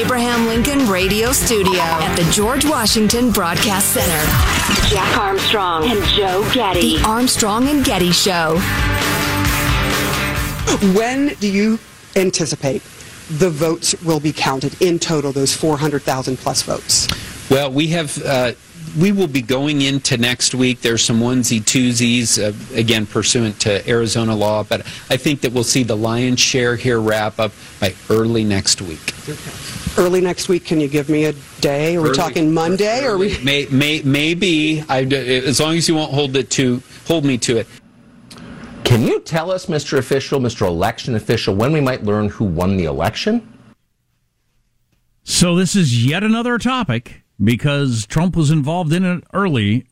Abraham Lincoln Radio Studio at the George Washington Broadcast Center. Jack Armstrong and Joe Getty. The Armstrong and Getty Show. When do you anticipate the votes will be counted in total, those 400,000 plus votes? Well, we have. Uh, we will be going into next week. There's some onesie twosies, uh, again pursuant to Arizona law, but I think that we'll see the lion's share here wrap up by early next week. Early next week, can you give me a day? Are we Early- talking Monday? Or are we? May, may, maybe I, as long as you won't hold it to hold me to it. Can you tell us, Mr. Official, Mr. Election Official, when we might learn who won the election? So this is yet another topic because Trump was involved in it earlier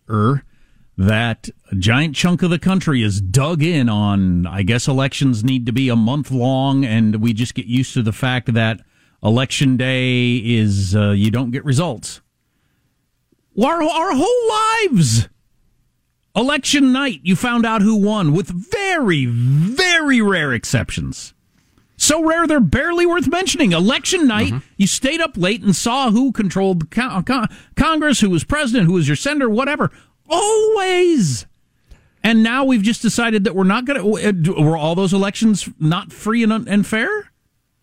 that a giant chunk of the country is dug in on I guess elections need to be a month long and we just get used to the fact that election day is uh, you don't get results. Our, our whole lives election night you found out who won with very very rare exceptions. So rare they're barely worth mentioning. Election night, mm-hmm. you stayed up late and saw who controlled the co- co- Congress, who was president, who was your senator, whatever. Always. And now we've just decided that we're not going to. Uh, were all those elections not free and, un- and fair?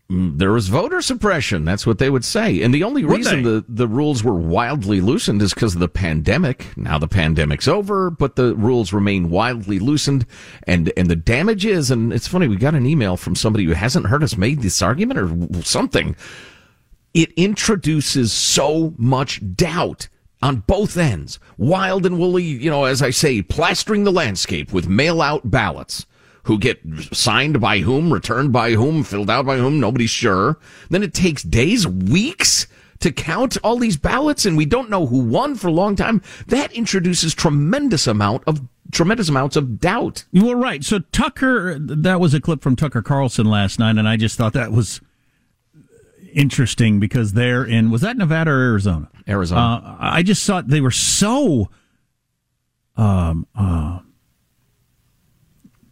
There was voter suppression. That's what they would say. And the only Would reason they? the, the rules were wildly loosened is because of the pandemic. Now the pandemic's over, but the rules remain wildly loosened. And, and the damage is, and it's funny, we got an email from somebody who hasn't heard us make this argument or something. It introduces so much doubt on both ends. Wild and woolly, you know, as I say, plastering the landscape with mail out ballots who get signed by whom, returned by whom, filled out by whom, nobody's sure. Then it takes days, weeks to count all these ballots and we don't know who won for a long time. That introduces tremendous amount of tremendous amounts of doubt. You were right. So Tucker, that was a clip from Tucker Carlson last night, and I just thought that was interesting because they're in was that Nevada or Arizona? Arizona. Uh, I just thought they were so um uh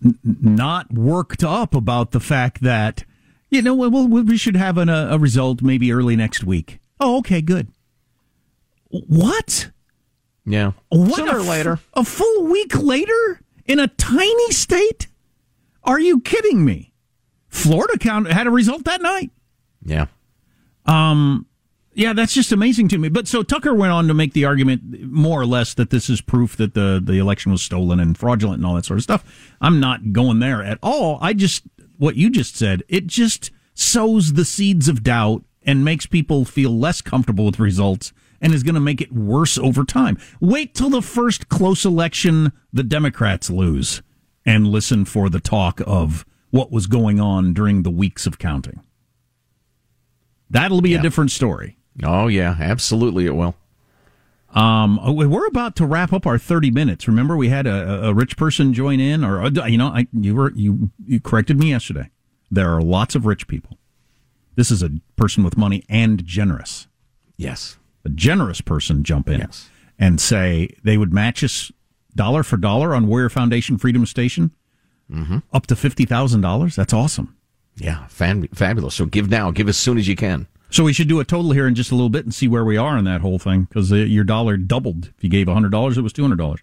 n- not worked up about the fact that you know well we should have an, a, a result maybe early next week. Oh, okay, good. What? Yeah. What Sooner a or f- later. A full week later in a tiny state? Are you kidding me? Florida count had a result that night. Yeah. Um, Yeah, that's just amazing to me. But so Tucker went on to make the argument more or less that this is proof that the, the election was stolen and fraudulent and all that sort of stuff. I'm not going there at all. I just, what you just said, it just sows the seeds of doubt and makes people feel less comfortable with results and is going to make it worse over time. Wait till the first close election the Democrats lose and listen for the talk of what was going on during the weeks of counting. That'll be Yeah. a different story. Oh yeah, absolutely it will. Um, we're about to wrap up our thirty minutes. Remember, we had a, a rich person join in, or uh, you know, I, you were you, you corrected me yesterday. There are lots of rich people. This is a person with money and generous. Yes. A generous person jump in Yes. and say they would match us dollar for dollar on Warrior Foundation Freedom Station, Mm-hmm. up to fifty thousand dollars. That's awesome. Yeah, fan- fabulous. So give now, give as soon as you can. So we should do a total here in just a little bit and see where we are in that whole thing because your dollar doubled. If you gave hundred dollars, it was two hundred dollars.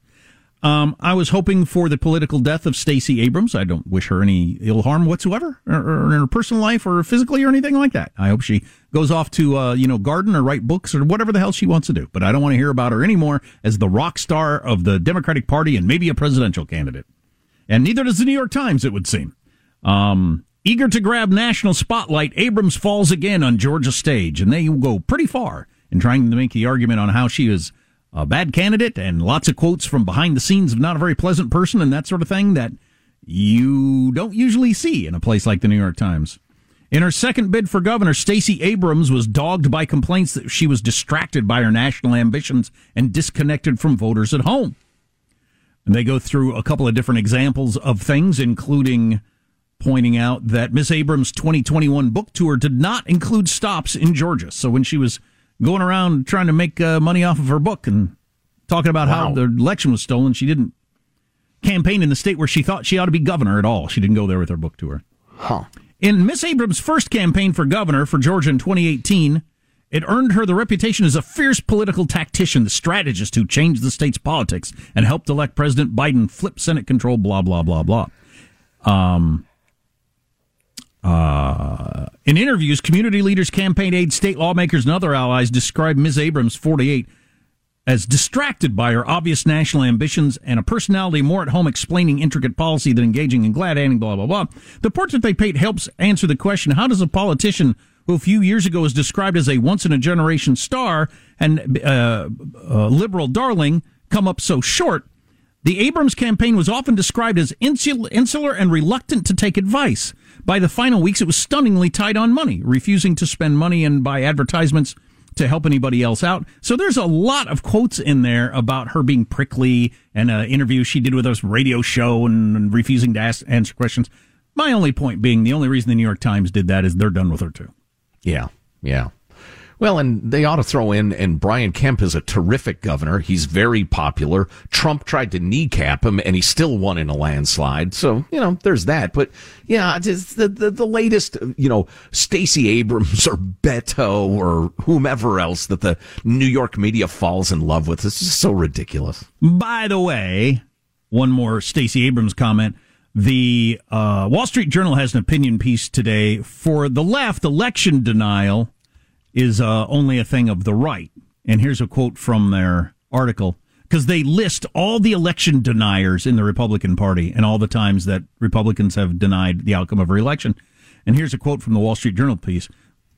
Um, I was hoping for the political death of Stacey Abrams. I don't wish her any ill harm whatsoever, or, or in her personal life, or physically, or anything like that. I hope she goes off to uh, you know garden or write books or whatever the hell she wants to do. But I don't want to hear about her anymore as the rock star of the Democratic Party and maybe a presidential candidate. And neither does the New York Times, it would seem. Um, eager to grab national spotlight, Abrams falls again on Georgia stage, and they go pretty far in trying to make the argument on how she is a bad candidate, and lots of quotes from behind the scenes of not a very pleasant person and that sort of thing that you don't usually see in a place like the New York Times. In her second bid for governor, Stacey Abrams was dogged by complaints that she was distracted by her national ambitions and disconnected from voters at home. And they go through a couple of different examples of things, including pointing out that Miss Abrams' 2021 book tour did not include stops in Georgia. So when she was going around trying to make uh, money off of her book and talking about how the election was stolen, she didn't campaign in the state where she thought she ought to be governor at all. She didn't go there with her book tour. Huh. In Miss Abrams' first campaign for governor for Georgia in 2018, it earned her the reputation as a fierce political tactician, the strategist who changed the state's politics and helped elect President Biden, flip Senate control, blah, blah, blah, blah. Um, uh, in interviews, community leaders, campaign aides, state lawmakers, and other allies described Ms. Abrams, 48, as distracted by her obvious national ambitions and a personality more at home explaining intricate policy than engaging in glad handing, blah, blah, blah. The portrait they paint helps answer the question how does a politician who a few years ago was described as a once in a generation star and uh, liberal darling come up so short? The Abrams campaign was often described as insul- insular and reluctant to take advice. By the final weeks, it was stunningly tight on money, refusing to spend money and buy advertisements to help anybody else out. So there's a lot of quotes in there about her being prickly and an interview she did with us radio show and, and refusing to ask, answer questions. My only point being the only reason the New York Times did that is they're done with her too. Yeah, yeah. Well, and they ought to throw in, and Brian Kemp is a terrific governor. He's very popular. Trump tried to kneecap him, and he still won in a landslide. So, you know, there's that. But, yeah, it's the, the, the latest, you know, Stacey Abrams or Beto or whomever else that the New York media falls in love with. It's just so ridiculous. By the way, one more Stacey Abrams comment. The uh, Wall Street Journal has an opinion piece today for the left. Election denial is uh, only a thing of the right. And here's a quote from their article because they list all the election deniers in the Republican Party and all the times that Republicans have denied the outcome of a election. And here's a quote from the Wall Street Journal piece.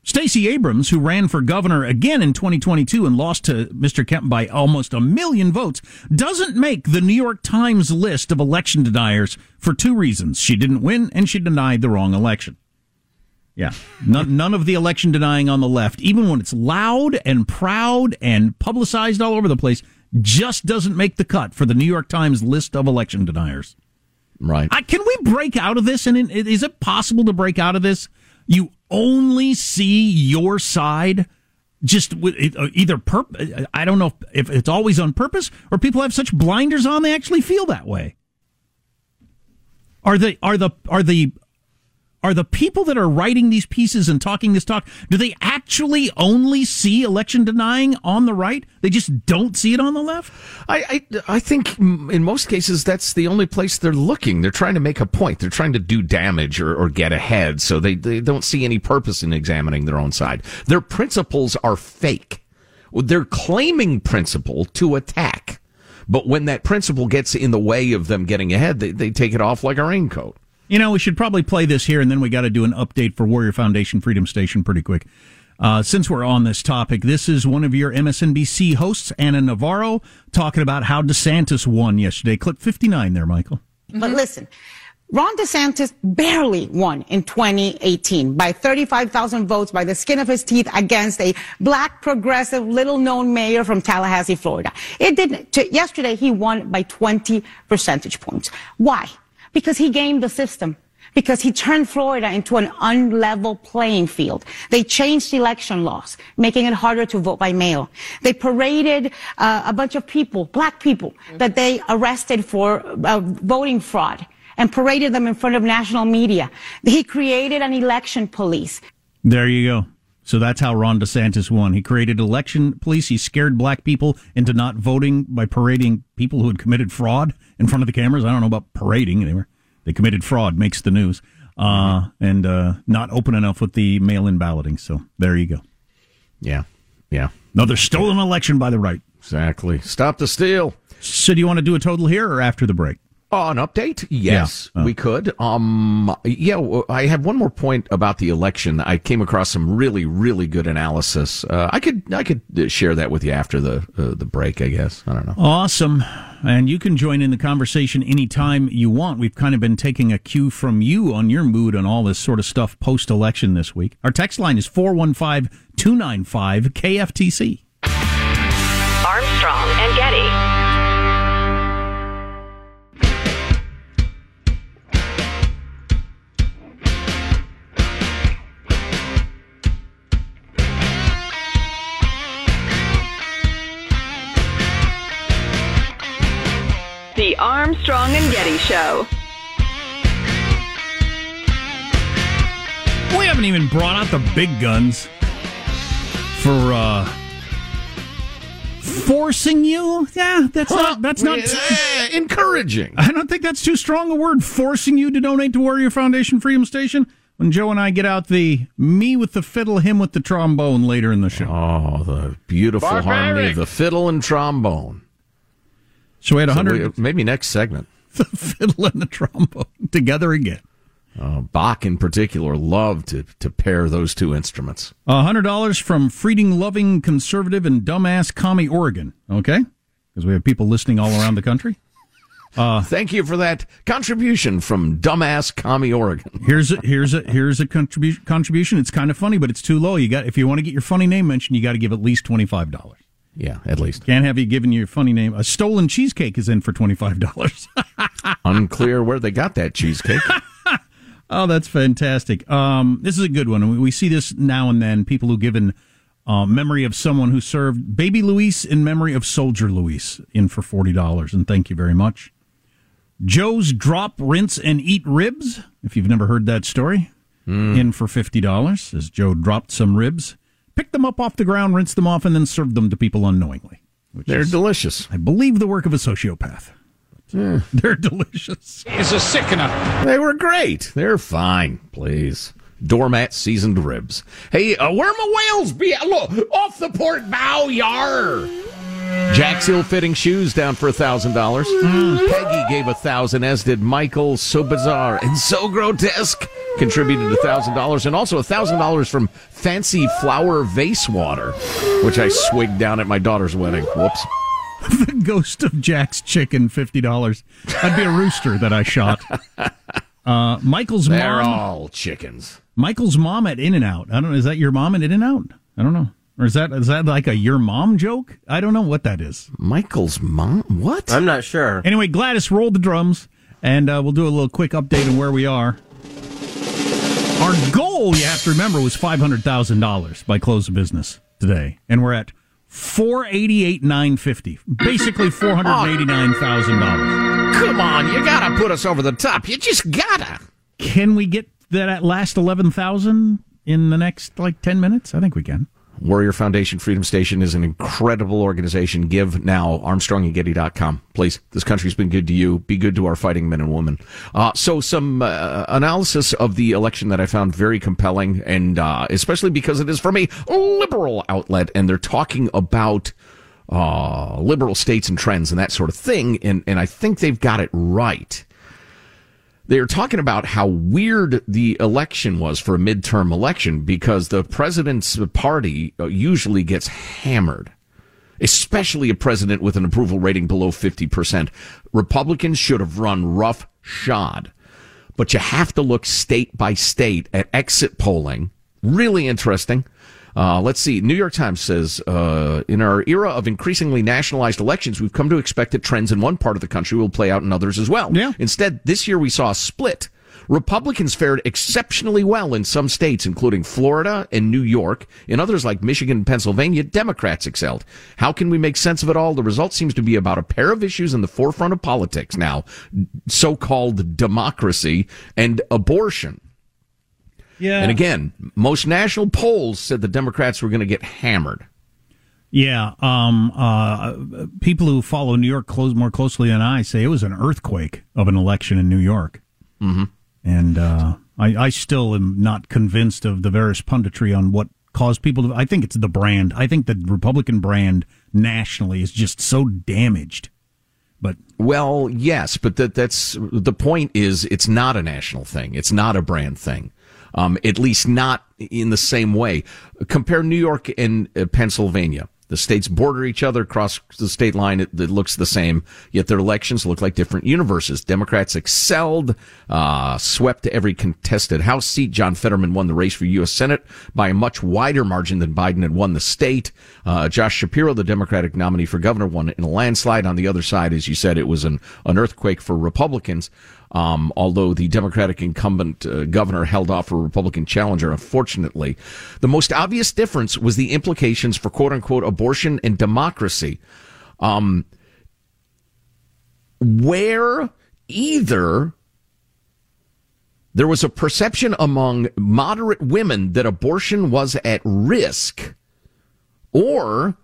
Stacey Abrams, who ran for governor again in 2022 and lost to Mr. Kemp by almost a million votes, doesn't make the New York Times list of election deniers for two reasons. She didn't win and she denied the wrong election. Yeah. None, none of the election denying on the left, even when it's loud and proud and publicized all over the place, just doesn't make the cut for the New York Times list of election deniers. Right. I, can we break out of this? And in- is it possible to break out of this? You only see your side just with uh, either perp. I don't know if it's always on purpose or people have such blinders on they actually feel that way. Are they are the are the are the people that are writing these pieces and talking this talk, do they actually only see election denying on the right? They just don't see it on the left? I, I, I think in most cases that's the only place they're looking. They're trying to make a point. They're trying to do damage or, or get ahead. So they, they don't see any purpose in examining their own side. Their principles are fake. They're claiming principle to attack. But when that principle gets in the way of them getting ahead, they, they take it off like a raincoat. You know, we should probably play this here, and then we got to do an update for Warrior Foundation Freedom Station pretty quick. Uh, since we're on this topic, this is one of your MSNBC hosts, Ana Navarro, talking about how DeSantis won yesterday. Clip 59 there, Michael. But listen, Ron DeSantis barely won in 2018 by 35,000 votes by the skin of his teeth against a black progressive little known mayor from Tallahassee, Florida. It didn't. Yesterday, he won by 20 percentage points. Why? Because he gamed the system. Because he turned Florida into an unlevel playing field. They changed election laws, making it harder to vote by mail. They paraded uh, a bunch of people, black people, that they arrested for uh, voting fraud and paraded them in front of national media. He created an election police. There you go. So that's how Ron DeSantis won. He created election police. He scared black people into not voting by parading people who had committed fraud in front of the cameras. I don't know about parading anywhere. They committed fraud, makes the news, uh, and uh, not open enough with the mail-in balloting. So there you go. Yeah, yeah. Another stolen election by the right. Exactly. Stop the steal. So do you want to do a total here or after the break? Oh, an update? Yes, yeah. oh. we could. Um, yeah, I have one more point about the election. I came across some really, really good analysis. Uh, I could, I could share that with you after the uh, the break. I guess I don't know. Awesome, and you can join in the conversation anytime you want. We've kind of been taking a cue from you on your mood on all this sort of stuff post election this week. Our text line is 415 295 KFTC. Armstrong and Getty. Armstrong and Getty Show. We haven't even brought out the big guns for uh forcing you. Yeah, that's not that's not uh, encouraging. I don't think that's too strong a word. Forcing you to donate to Warrior Foundation Freedom Station. When Joe and I get out the me with the fiddle, him with the trombone later in the show. Oh, the beautiful Barbaric. harmony of the fiddle and trombone. So we had 100. So maybe next segment. The fiddle and the trombone together again. Uh, Bach, in particular, loved to, to pair those two instruments. $100 from freedom loving conservative and dumbass commie Oregon. Okay? Because we have people listening all around the country. Uh, Thank you for that contribution from dumbass commie Oregon. here's a here's a here's a contribution. Contribution. It's kind of funny, but it's too low. You got if you want to get your funny name mentioned, you got to give at least twenty five dollars. Yeah, at least. Can't have you giving your funny name. A stolen cheesecake is in for $25. Unclear where they got that cheesecake. oh, that's fantastic. Um, this is a good one. We see this now and then. People who give in uh, memory of someone who served Baby Luis in memory of Soldier Luis in for $40. And thank you very much. Joe's Drop, Rinse, and Eat Ribs. If you've never heard that story, mm. in for $50 as Joe dropped some ribs pick them up off the ground, rinse them off, and then serve them to people unknowingly. They're is, delicious. I believe the work of a sociopath. Mm. They're delicious. It's a sickener. They were great. They're fine, please. Doormat seasoned ribs. Hey, uh, where my whales be? Look, off the port bow, yar. Jack's ill-fitting shoes down for a thousand dollars. Mm. Peggy gave a thousand, as did Michael. So bizarre and so grotesque. Contributed a thousand dollars, and also a thousand dollars from Fancy Flower Vase Water, which I swigged down at my daughter's wedding. Whoops. the ghost of Jack's chicken, fifty dollars. That'd be a rooster that I shot. Uh, Michael's They're mom. all chickens. Michael's mom at In and Out. I don't know. Is that your mom at In and Out? I don't know. Or is that is that like a your mom joke? I don't know what that is. Michael's mom? What? I'm not sure. Anyway, Gladys, roll the drums, and uh, we'll do a little quick update on where we are. Our goal, you have to remember, was five hundred thousand dollars by close of business today, and we're at four eighty eight nine fifty, basically four hundred eighty nine thousand dollars. Come on, you gotta put us over the top. You just gotta. Can we get that last 11,000 in the next like 10 minutes? I think we can. Warrior Foundation Freedom Station is an incredible organization. Give now, armstrongandgetty.com. Please, this country's been good to you. Be good to our fighting men and women. Uh, so, some uh, analysis of the election that I found very compelling, and uh, especially because it is from a liberal outlet, and they're talking about uh, liberal states and trends and that sort of thing, and, and I think they've got it right they're talking about how weird the election was for a midterm election because the president's party uh, usually gets hammered, especially a president with an approval rating below 50%. Republicans should have run rough shod, but you have to look state by state at exit polling. Really interesting. Uh, let's see. New York Times says, uh, in our era of increasingly nationalized elections, we've come to expect that trends in one part of the country will play out in others as well. Yeah. Instead, this year we saw a split. Republicans fared exceptionally well in some states, including Florida and New York. In others like Michigan and Pennsylvania, Democrats excelled. How can we make sense of it all? The result seems to be about a pair of issues in the forefront of politics now, so-called democracy and abortion. Yeah. And again, most national polls said the Democrats were going to get hammered. Yeah. Um, uh, people who follow New York close, more closely than I say it was an earthquake of an election in New York. Mm-hmm. And uh, I, I still am not convinced of the various punditry on what caused people to. I think it's the brand. I think the Republican brand nationally is just so damaged. But well, yes, but that that's the point. Is it's not a national thing. It's not a brand thing um, at least not in the same way. Compare New York and uh, Pennsylvania. The states border each other across the state line. It, it, looks the same, yet their elections look like different universes. Democrats excelled, uh, swept every contested House seat. John Fetterman won the race for U.S. Senate by a much wider margin than Biden had won the state. Uh, Josh Shapiro, the Democratic nominee for governor, won in a landslide. On the other side, as you said, it was an, an earthquake for Republicans. Um, although the Democratic incumbent uh, governor held off a Republican challenger, unfortunately. The most obvious difference was the implications for quote unquote abortion and democracy. Um, where either there was a perception among moderate women that abortion was at risk, or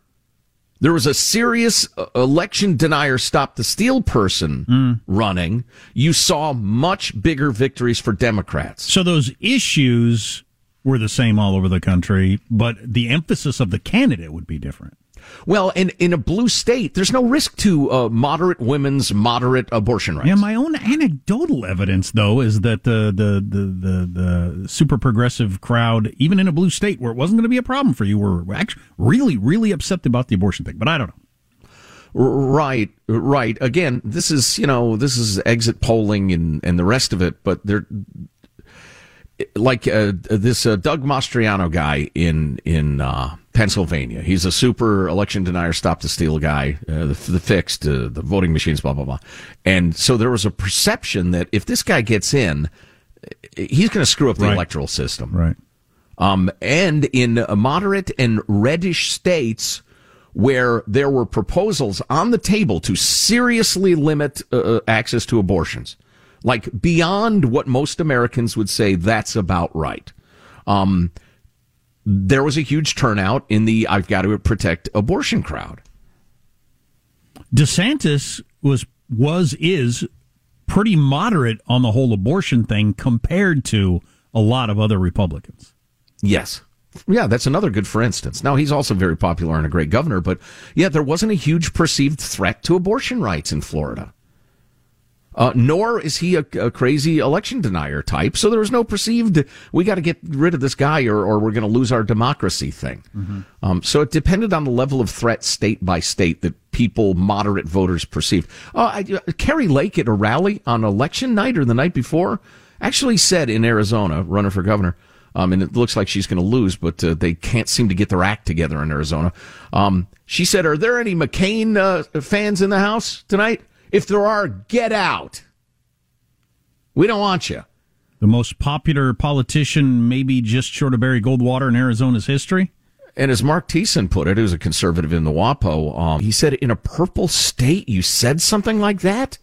there was a serious uh, election denier stop the steal person mm. running, you saw much bigger victories for Democrats. So those issues were the same all over the country, but the emphasis of the candidate would be different. Well, in, in a blue state, there's no risk to uh, moderate women's moderate abortion rights. Yeah, my own anecdotal evidence, though, is that the, the, the, the, the super progressive crowd, even in a blue state where it wasn't going to be a problem for you, were actually really, really upset about the abortion thing. But I don't know. Right, right. Again, this is you know this is exit polling and and the rest of it, but they're like uh, this uh, Doug Mastriano guy in in uh, Pennsylvania. He's a super election denier, stop the steal guy, uh, the, the, fixed, uh, the voting machines, blah blah blah. And so there was a perception that if this guy gets in, he's going to screw up the right. electoral system. Right. Um, and in moderate and reddish states where there were proposals on the table to seriously limit uh, access to abortions like beyond what most Americans would say that's about right. Um, there was a huge turnout in the I've got to protect abortion crowd. DeSantis was was is pretty moderate on the whole abortion thing compared to a lot of other Republicans. Yes. Yeah, that's another good for instance. Now he's also very popular and a great governor, but yeah, there wasn't a huge perceived threat to abortion rights in Florida. Uh, nor is he a, a, crazy election denier type. So there was no perceived, we got to get rid of this guy or, or we're going to lose our democracy thing. Mm-hmm. Um, so it depended on the level of threat state by state that people, moderate voters, perceived. Uh, I, uh, Kari Lake at a rally on election night or the night before actually said in Arizona, runner for governor, um, and it looks like she's going to lose, but uh, they can't seem to get their act together in Arizona. Um, she said, Are there any McCain uh, fans in the house tonight? If there are, get out. We don't want you. The most popular politician, maybe just short of Barry Goldwater in Arizona's history. And as Mark Thiessen put it, who's a conservative in the WAPO, um, he said, in a purple state, you said something like that?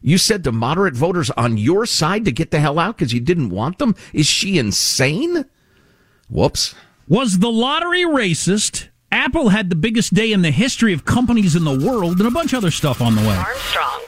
You said to moderate voters on your side to get the hell out because you didn't want them? Is she insane? Whoops. Was the lottery racist? Apple had the biggest day in the history of companies in the world, and a bunch of other stuff on the way. Armstrong.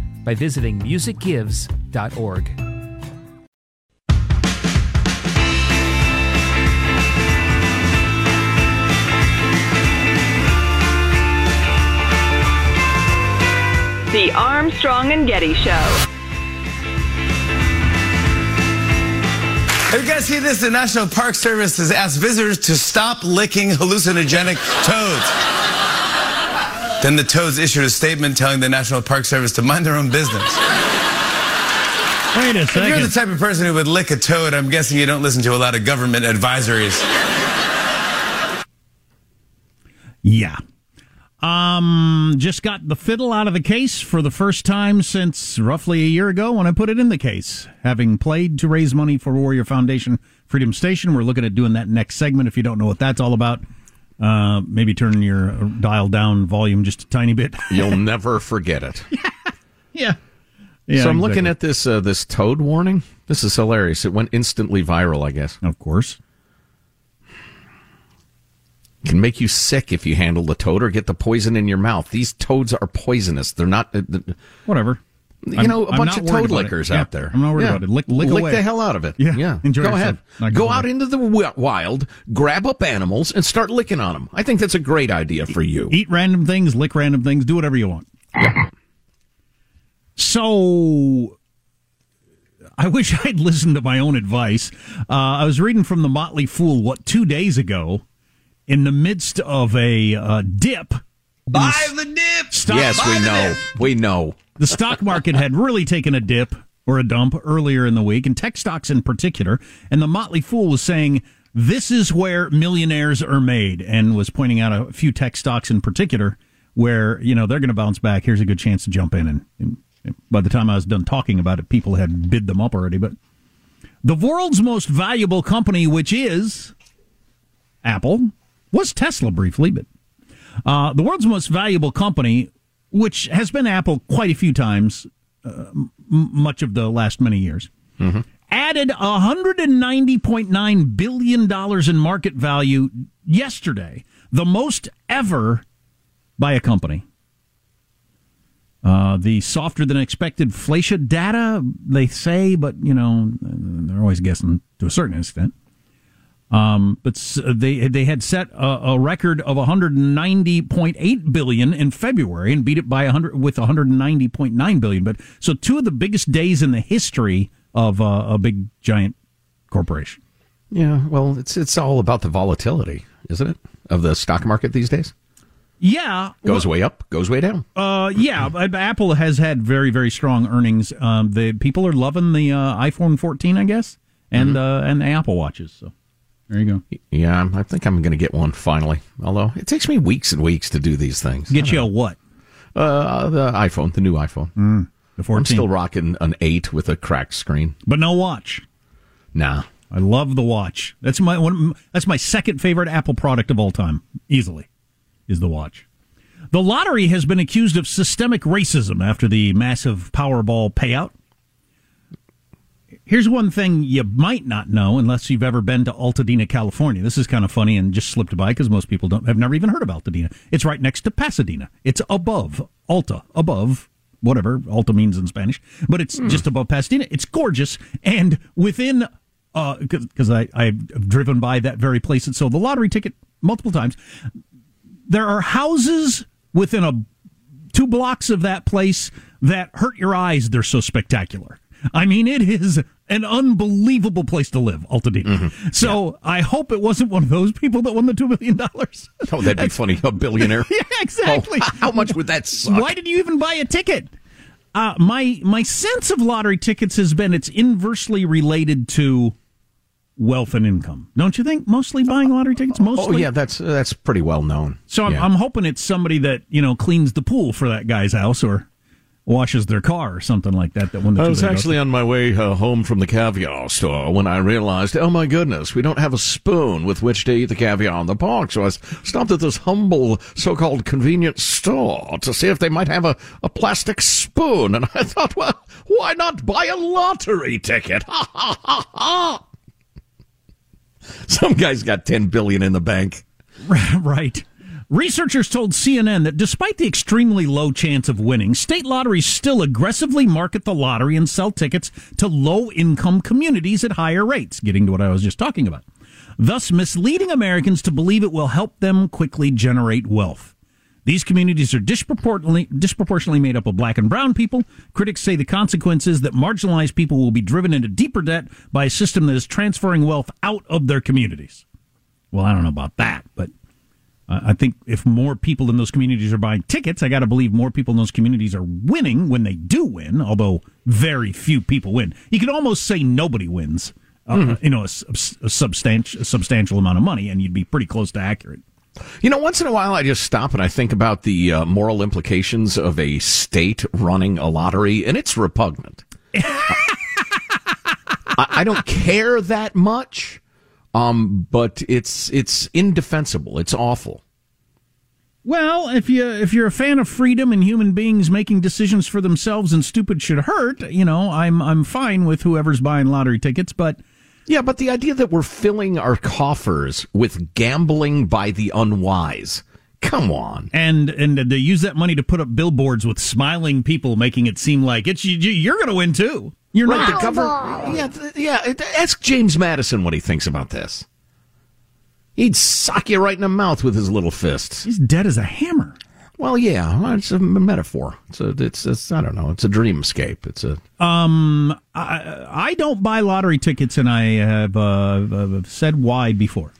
by visiting musicgives.org. The Armstrong and Getty Show. Have you guys seen this? The National Park Service has asked visitors to stop licking hallucinogenic toads. Then the toads issued a statement telling the National Park Service to mind their own business. Wait a second. If you're the type of person who would lick a toad, I'm guessing you don't listen to a lot of government advisories. Yeah. Um, just got the fiddle out of the case for the first time since roughly a year ago when I put it in the case. Having played to raise money for Warrior Foundation Freedom Station, we're looking at doing that next segment. If you don't know what that's all about, uh, maybe turn your dial down volume just a tiny bit. You'll never forget it. yeah. Yeah, so I'm looking at this uh, this toad warning. This is hilarious. It went instantly viral, I guess. Of course. Can make you sick if you handle the toad or get the poison in your mouth. These toads are poisonous. They're not. Uh, Whatever. You I'm- know, a I'm bunch of worried toad lickers Yeah, out there. I'm not worried about it. Lick- lick away. the hell out of it. Yeah, yeah. enjoy Go yourself. ahead. Not Go out lie. into the wild, grab up animals, and start licking on them. I think that's a great idea for you. Eat random things, lick random things, do whatever you want. So I wish I'd listened to my own advice. Uh, I was reading from the Motley Fool what two days ago, in the midst of a uh, dip. Buy the dip. Stock, yes, we know. We know. The stock market had really taken a dip or a dump earlier in the week, and tech stocks in particular. And the Motley Fool was saying this is where millionaires are made, and was pointing out a few tech stocks in particular where you know they're going to bounce back. Here's a good chance to jump in. And, and by the time I was done talking about it, people had bid them up already. But the world's most valuable company, which is Apple, was Tesla briefly, but uh, the world's most valuable company, which has been Apple quite a few times, uh, m- much of the last many years, added $190.9 billion in market value yesterday, the most ever by a company. Uh, the softer than expected inflation data, they say, but, you know, they're always guessing to a certain extent. Um, but they they had set a, a record of 190.8 billion in February and beat it by 100 with 190.9 billion. But so two of the biggest days in the history of uh, a big giant corporation. Yeah, well, it's it's all about the volatility, isn't it, of the stock market these days? Yeah, Goes way up, goes way down. Uh, yeah, but Apple has had very, very strong earnings. Um, the people are loving the uh, iPhone 14, I guess, and uh, and the Apple watches. So there you go. Yeah, I'm- I think I'm going to get one finally. Although it takes me weeks and weeks to do these things. Get you a what? Uh, the iPhone, the new iPhone. Mm, the 14. I'm still rocking an eight with a cracked screen. but no watch. Nah, I love the watch. That's my one. That's my second favorite Apple product of all time, easily, is the watch. The lottery has been accused of systemic racism after the massive Powerball payout. Here's one thing you might not know unless you've ever been to Altadena, California. This is kind of funny and just slipped by because most people don't have never even heard of Altadena. It's right next to Pasadena. It's above Alta, above whatever Alta means in Spanish, but it's hmm. just above Pasadena. It's gorgeous and within uh, because I I've driven by that very place and sold the lottery ticket multiple times. There are houses within a two blocks of that place that hurt your eyes. They're so spectacular. I mean, it is an unbelievable place to live, Altadena. So I hope it wasn't one of those people that won the two million dollars. oh, that'd be funny. A billionaire. yeah, exactly. Oh, how much would that suck? Why did you even buy a ticket? Uh, my my sense of lottery tickets has been it's inversely related to wealth and income. Don't you think? Mostly buying lottery tickets. Mostly. Oh yeah, that's that's pretty well known. So I'm, Yeah. I'm hoping it's somebody that you know cleans the pool for that guy's house or washes their car or something like that. That the I was actually on my way uh, home from the caviar store when I realized, oh my goodness, we don't have a spoon with which to eat the caviar in the park. So I stopped at this humble so-called convenience store to see if they might have a, a plastic spoon. And I thought, well, why not buy a lottery ticket? Ha ha ha ha! Some guy's got ten billion in the bank. right. Researchers told CNN that despite the extremely low chance of winning, state lotteries still aggressively market the lottery and sell tickets to low income communities at higher rates, getting to what I was just talking about, thus misleading Americans to believe it will help them quickly generate wealth. These communities are disproportionately, disproportionately made up of black and brown people. Critics say the consequence is that marginalized people will be driven into deeper debt by a system that is transferring wealth out of their communities. Well, I don't know about that, but I think if more people in those communities are buying tickets, I got to believe more people in those communities are winning when they do win, although very few people win. You could almost say nobody wins, uh, you know, a, a substantial, a substantial amount of money, and you'd be pretty close to accurate. You know, once in a while I just stop and I think about the uh, moral implications of a state running a lottery, and it's repugnant. I, I don't care that much, um, but it's it's indefensible. It's awful. Well, if you if you're a fan of freedom and human beings making decisions for themselves and stupid should hurt, you know, I'm I'm fine with whoever's buying lottery tickets, but Yeah, but the idea that we're filling our coffers with gambling by the unwise. Come on. and and they use that money to put up billboards with smiling people, making it seem like it's you, you're going to win too. You're Right, not the government. Yeah, th- yeah. Ask James Madison what he thinks about this. He'd sock you right in the mouth with his little fists. He's dead as a hammer. Well, yeah, well, it's a metaphor. It's a, it's, it's, I don't know. It's a dreamscape. It's a. Um, I, I don't buy lottery tickets, and I have uh, uh, said why before.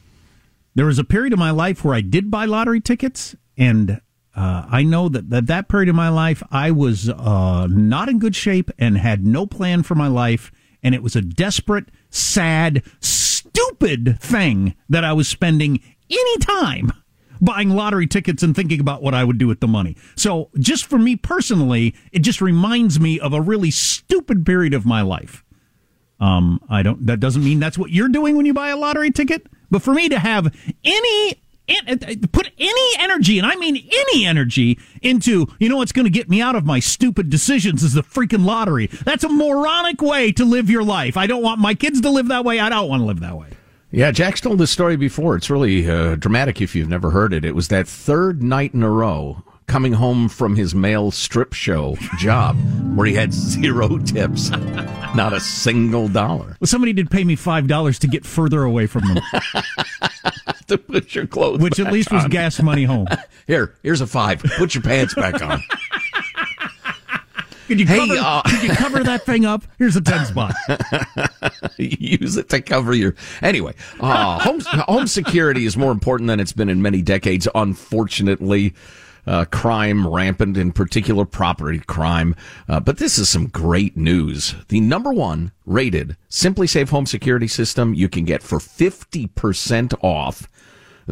There was a period of my life where I did buy lottery tickets, and uh, I know that, that that period of my life I was uh, not in good shape and had no plan for my life, and it was a desperate, sad, stupid thing that I was spending any time buying lottery tickets and thinking about what I would do with the money. So, just for me personally, it just reminds me of a really stupid period of my life. Um, I don't. That doesn't mean that's what you're doing when you buy a lottery ticket. But for me to have any put any energy, and I mean any energy, into you know what's going to get me out of my stupid decisions is the freaking lottery. That's a moronic way to live your life. I don't want my kids to live that way. I don't want to live that way. Yeah, Jack's told this story before. It's really uh, dramatic if you've never heard it. It was that third night in a row coming home from his male strip show job where he had zero tips, not a single dollar. Well, somebody did pay me five dollars to get further away from them, to put your clothes, which at least was gas money home. Here, here's a five. Put your pants back on. Could you Hey, cover, uh, could you cover that thing up? Here's a ten spot. Use it to cover your. Anyway, uh, home home security is more important than it's been in many decades. Unfortunately, uh, crime rampant, in particular property crime. Uh, but this is some great news. The number one rated SimpliSafe home security system you can get for fifty percent off.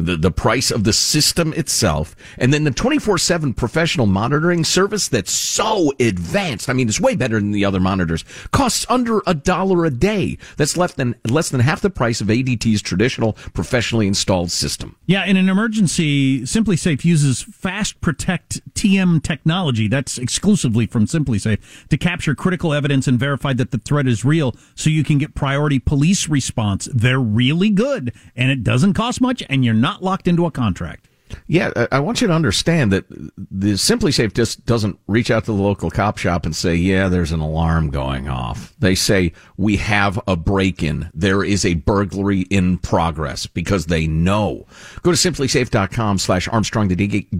The, the price of the system itself, and then the 24 7 professional monitoring service that's so advanced. I mean, it's way better than the other monitors. Costs under a dollar a day. That's less than, less than half the price of ADT's traditional professionally installed system. Yeah, in an emergency, SimpliSafe uses Fast Protect TM technology that's exclusively from SimpliSafe to capture critical evidence and verify that the threat is real so you can get priority police response. They're really good and it doesn't cost much and you're not locked into a contract. Yeah, I- want you to understand that the SimpliSafe just doesn't reach out to the local cop shop and say, yeah, there's an alarm going off. They say, we have a break in. There is a burglary in progress because they know. Go to simplisafe.com slash Armstrong today, get-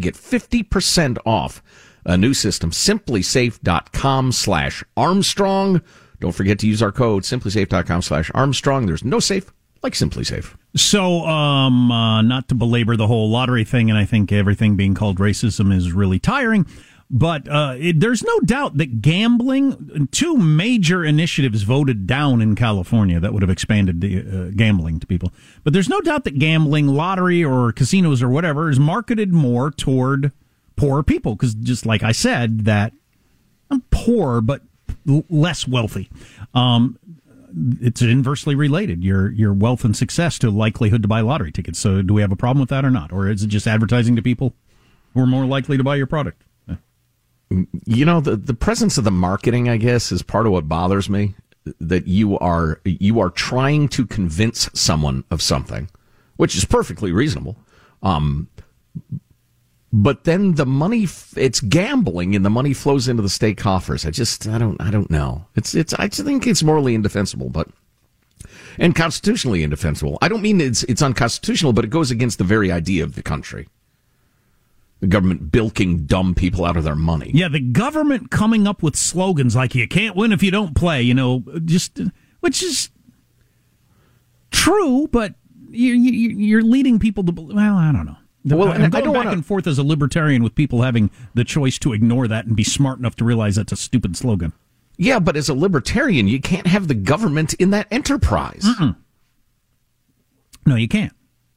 get 50% off a new system. Simplisafe.com slash Armstrong. Don't forget to use our code simplisafe.com slash Armstrong. There's no safe like SimpliSafe. So, um, uh, not to belabor the whole lottery thing, and I think everything being called racism is really tiring. But uh, it, there's no doubt that gambling, two major initiatives voted down in California that would have expanded the, uh, gambling to people. But there's no doubt that gambling, lottery, or casinos or whatever is marketed more toward poor people. Because just like I said, that I'm poor but less wealthy. Um, it's inversely related your your wealth and success to likelihood to buy lottery tickets. So, do we have a problem with that or not, or is it just advertising to people who are more likely to buy your product? you know the the presence of the marketing i guess is part of what bothers me that you are you are trying to convince someone of something which is perfectly reasonable um but then the money it's gambling and the money flows into the state coffers i just i don't i don't know it's it's i think it's morally indefensible but and constitutionally indefensible i don't mean it's it's unconstitutional but it goes against the very idea of the country the government bilking dumb people out of their money Yeah, the government coming up with slogans like "you can't win if you don't play," you know, just which is true, but you, you, you're leading people to. Well, I don't know. Well, I'm going don't back wanna- and forth as a libertarian with people having the choice to ignore that and be smart enough to realize that's a stupid slogan. Yeah, but as a libertarian, you can't have the government in that enterprise. No, you can't.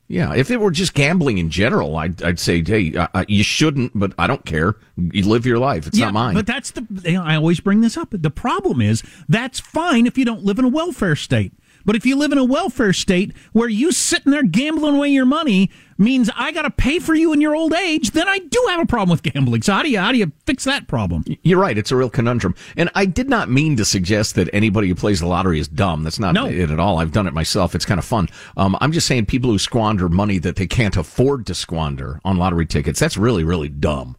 Yeah, if it were just gambling in general, I'd, I'd say, hey, uh, uh, you shouldn't, but I don't care. You live your life. It's yeah, not mine. But that's the. I always bring this up. The problem is that's fine if you don't live in a welfare state. But if you live in a welfare state where you sitting there gambling away your money means I got to pay for you in your old age, then I do have a problem with gambling. So how do you how do you fix that problem? You're right. It's a real conundrum. And I did not mean to suggest that anybody who plays the lottery is dumb. That's not No. it at all. I've done it myself. It's kind of fun. Um, I'm just saying people who squander money that they can't afford to squander on lottery tickets, that's really, really dumb.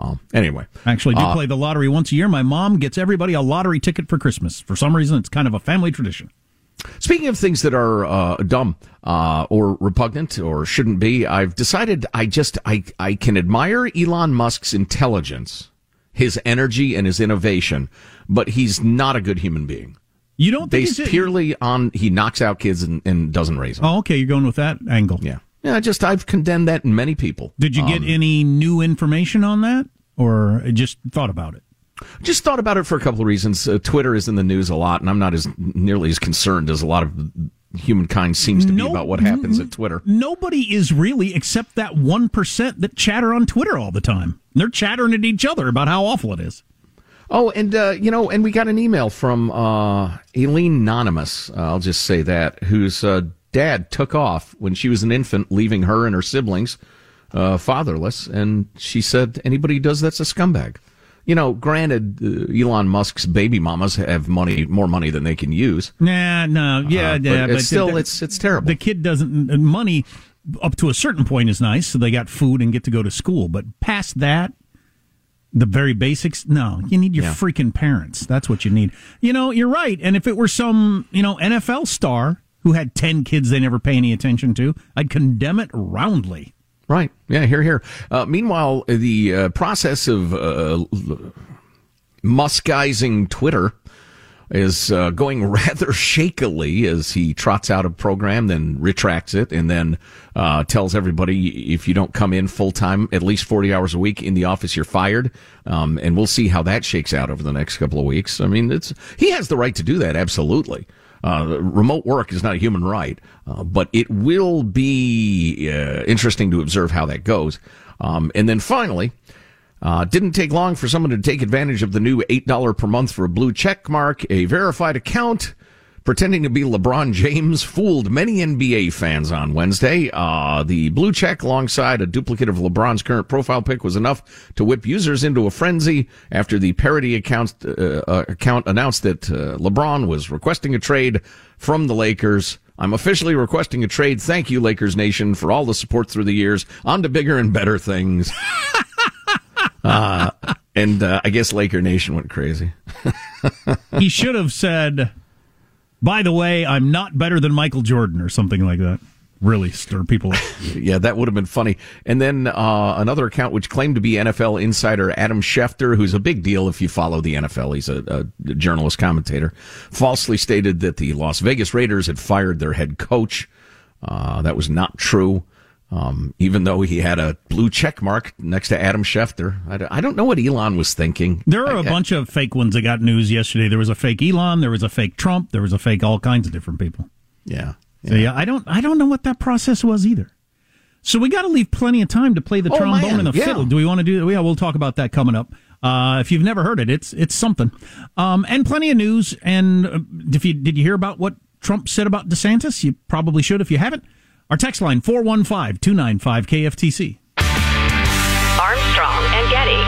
Um, anyway. Actually, do Uh, play the lottery once a year. My mom gets everybody a lottery ticket for Christmas. For some reason, it's kind of a family tradition. Speaking of things that are uh, dumb uh, or repugnant or shouldn't be, I've decided I just I I can admire Elon Musk's intelligence, his energy, and his innovation, but he's not a good human being. You don't think Based purely on he knocks out kids and, and doesn't raise them. Oh, okay. You're going with that angle. Yeah. Yeah, just I've condemned that in many people. Did you get Um, any new information on that, or just thought about it? Just thought about it for a couple of reasons. Uh, Twitter is in the news a lot, and I'm not as nearly as concerned as a lot of humankind seems to be No- about what happens at Twitter. Nobody is really, except that one percent that chatter on Twitter all the time. They're chattering at each other about how awful it is. Oh, and uh, you know, and we got an email from uh, Aileen Anonymous. Uh, I'll just say that whose uh, dad took off when she was an infant, leaving her and her siblings uh, fatherless. And she said, "Anybody who does that's a scumbag." You know, granted, uh, Elon Musk's baby mamas have money, more money than they can use. Nah, no, yeah, Uh, but yeah, it's still- it's- it's terrible. The kid doesn't money. up to a certain point is nice, so they got food and get to go to school. But past that, the very basics, no, you need your Yeah. freaking parents. That's what you need. You know, you're right. And if it were some, you know, NFL star who had 10 kids they never pay any attention to, I'd condemn it roundly. Right. Yeah, here, here. Uh, meanwhile, the uh, process of uh, Muskizing Twitter is uh, going rather shakily as he trots out a program, then retracts it, and then uh, tells everybody if you don't come in full time, at least 40 hours a week in the office, you're fired. Um, and we'll see how that shakes out over the next couple of weeks. I mean, it's he has the right to do that, absolutely. Uh, remote work is not a human right, uh, but it will be uh, interesting to observe how that goes. Um, and then finally, uh, didn't take long for someone to take advantage of the new $8 per month for a blue check mark, a verified account pretending to be LeBron James fooled many NBA fans on Wednesday. Uh, the blue check alongside a duplicate of LeBron's current profile pic was enough to whip users into a frenzy after the parody account, uh, uh, account announced that uh, LeBron was requesting a trade from the Lakers. I'm officially requesting a trade. Thank you, Lakers Nation, for all the support through the years. On to bigger and better things. uh, and uh, I guess Laker Nation went crazy. he should have said, by the way, I'm not better than Michael Jordan or something like that. Really stir people up. yeah, that would have been funny. And then uh, another account which claimed to be NFL insider Adam Schefter, who's a big deal if you follow the NFL. He's a, a journalist commentator. Falsely stated that the Las Vegas Raiders had fired their head coach. Uh, that was not true. Um, even though he had a blue check mark next to Adam Schefter, I, don't- I don't know what Elon was thinking. There are a I- I- bunch of fake ones that got news yesterday. There was a fake Elon, there was a fake Trump, there was a fake all kinds of different people. Yeah. So yeah, I don't I don't know what that process was either. So we got to leave plenty of time to play the Oh, trombone man, and the yeah. fiddle. Do we want to do? Yeah, we'll talk about that coming up. Uh, if you've never heard it, it's it's something, um, and plenty of news. And uh, if you did you hear about what Trump said about DeSantis? You probably should if you haven't. Our text line 415-295 KFTC. Armstrong and Getty.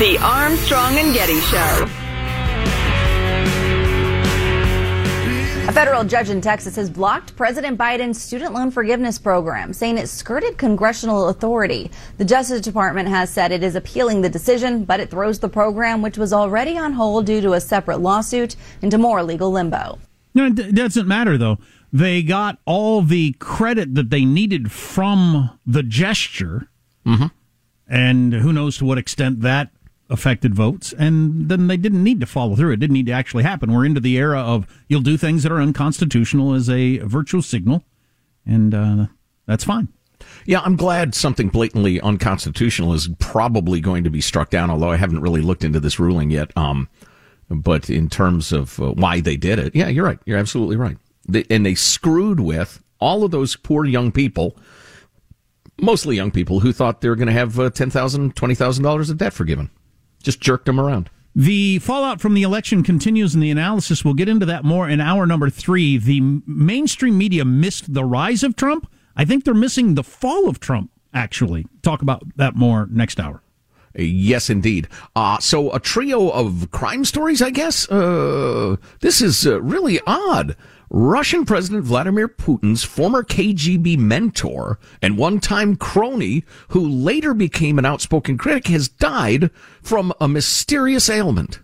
The Armstrong and Getty Show. A federal judge in Texas has blocked President Biden's student loan forgiveness program, saying it skirted congressional authority. The Justice Department has said it is appealing the decision, but it throws the program, which was already on hold due to a separate lawsuit, into more legal limbo. No, it doesn't matter though. they got all the credit that they needed from the gesture. Mm-hmm. And who knows to what extent that affected votes. And then they didn't need to follow through. It didn't need to actually happen. We're into the era of you'll do things that are unconstitutional as a virtual signal. And uh, that's fine. Yeah, I'm glad something blatantly unconstitutional is probably going to be struck down, although I haven't really looked into this ruling yet. Um, but in terms of uh, why they did it, yeah, you're right. You're absolutely right. They, and they screwed with all of those poor young people, mostly young people, who thought they were going to have uh, $10,000, $20,000 of debt forgiven. Just jerked them around. The fallout from the election continues and the analysis. We'll get into that more in hour number three. The mainstream media missed the rise of Trump. I think they're missing the fall of Trump, actually. Talk about that more next hour. Yes, indeed. Uh, so a trio of crime stories, I guess. Uh, this is uh, really odd. Russian President Vladimir Putin's former KGB mentor and one-time crony, who later became an outspoken critic, has died from a mysterious ailment.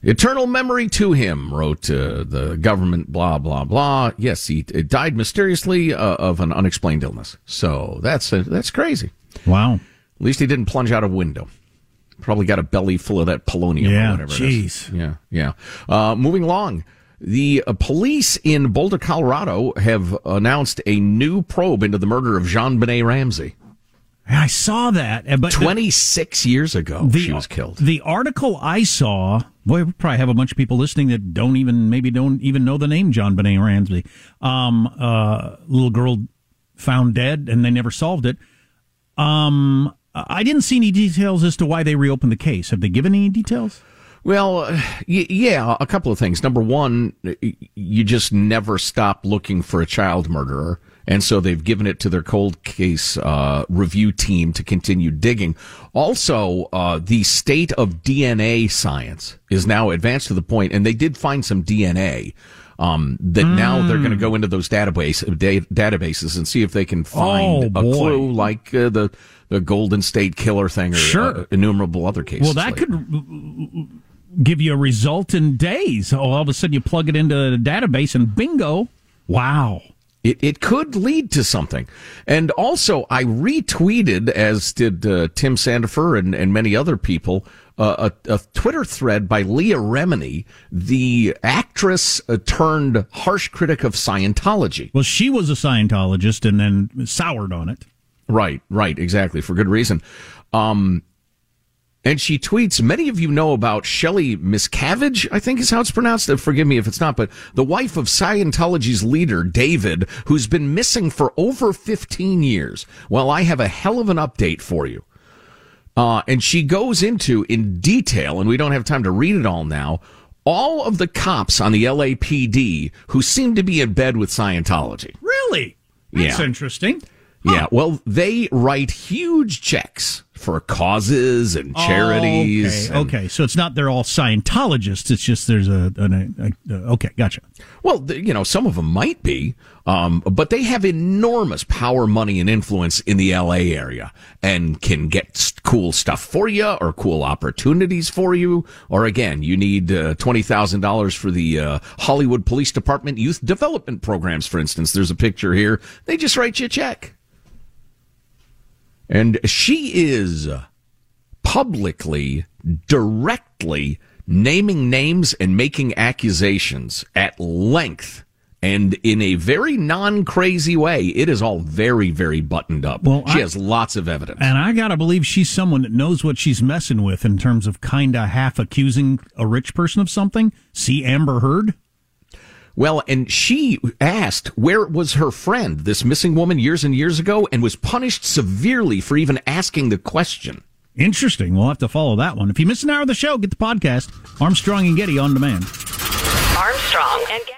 Eternal memory to him, wrote uh, the government, blah, blah, blah. Yes, he died mysteriously uh, of an unexplained illness. So that's, uh, that's crazy. Wow. At least he didn't plunge out a window. Probably got a belly full of that polonium yeah, or whatever. Jeez. Yeah, yeah. Uh, moving along. The uh, police in Boulder, Colorado have announced a new probe into the murder of JonBenét Ramsey. I saw that. But 26 years ago, the, she was killed. The article I saw, boy, we probably have a bunch of people listening that don't even, maybe don't even know the name JonBenét Ramsey. Um, uh, little girl found dead and they never solved it. Um, I didn't see any details as to why they reopened the case. Have they given any details? Well, uh, yeah, a couple of things. Number one, you just never stop looking for a child murderer. And so they've given it to their cold case uh, review team to continue digging. Also, uh, the state of DNA science is now advanced to the point, and they did find some DNA. Um, that mm. now they're going to go into those database da- databases and see if they can find oh, a clue like uh, the the Golden State Killer thing or sure. innumerable other cases. Well, that like. could give you a result in days. Oh, all of a sudden you plug it into the database and bingo! Wow. It, it could lead to something. And also, I retweeted, as did uh, Tim Sandefur and, and many other people, uh, a, a, Twitter thread by Leah Remini, the actress uh, turned harsh critic of Scientology. Well, she was a Scientologist and then soured on it. Right, right, exactly, for good reason. Um, and she tweets, many of you know about Shelley Miscavige, I think is how it's pronounced. Forgive me if it's not, but the wife of Scientology's leader, David, who's been missing for over 15 years. Well, I have a hell of an update for you. Uh, and she goes into in detail, and we don't have time to read it all now, all of the cops on the LAPD who seem to be in bed with Scientology. Really? That's Yeah. interesting. Yeah, well, they write huge checks for causes and charities. Oh, okay, and- okay. So it's not they're all Scientologists. It's just there's a, an, a, a okay, gotcha. Well, you know, some of them might be, um, but they have enormous power, money, and influence in the LA area and can get cool stuff for you or cool opportunities for you. Or again, you need uh, $20,000 for the uh, Hollywood Police Department youth development programs, for instance. There's a picture here. They just write you a check. And she is publicly, directly naming names and making accusations at length and in a very non-crazy way. It is all very, very buttoned up. Well, she I- has lots of evidence. And I gotta believe she's someone that knows what she's messing with in terms of kinda half accusing a rich person of something. See Amber Heard? Well, and she asked where was her friend, this missing woman, years and years ago, and was punished severely for even asking the question. Interesting. We'll have to follow that one. If you miss an hour of the show, get the podcast. Armstrong and Getty on demand. Armstrong and Getty.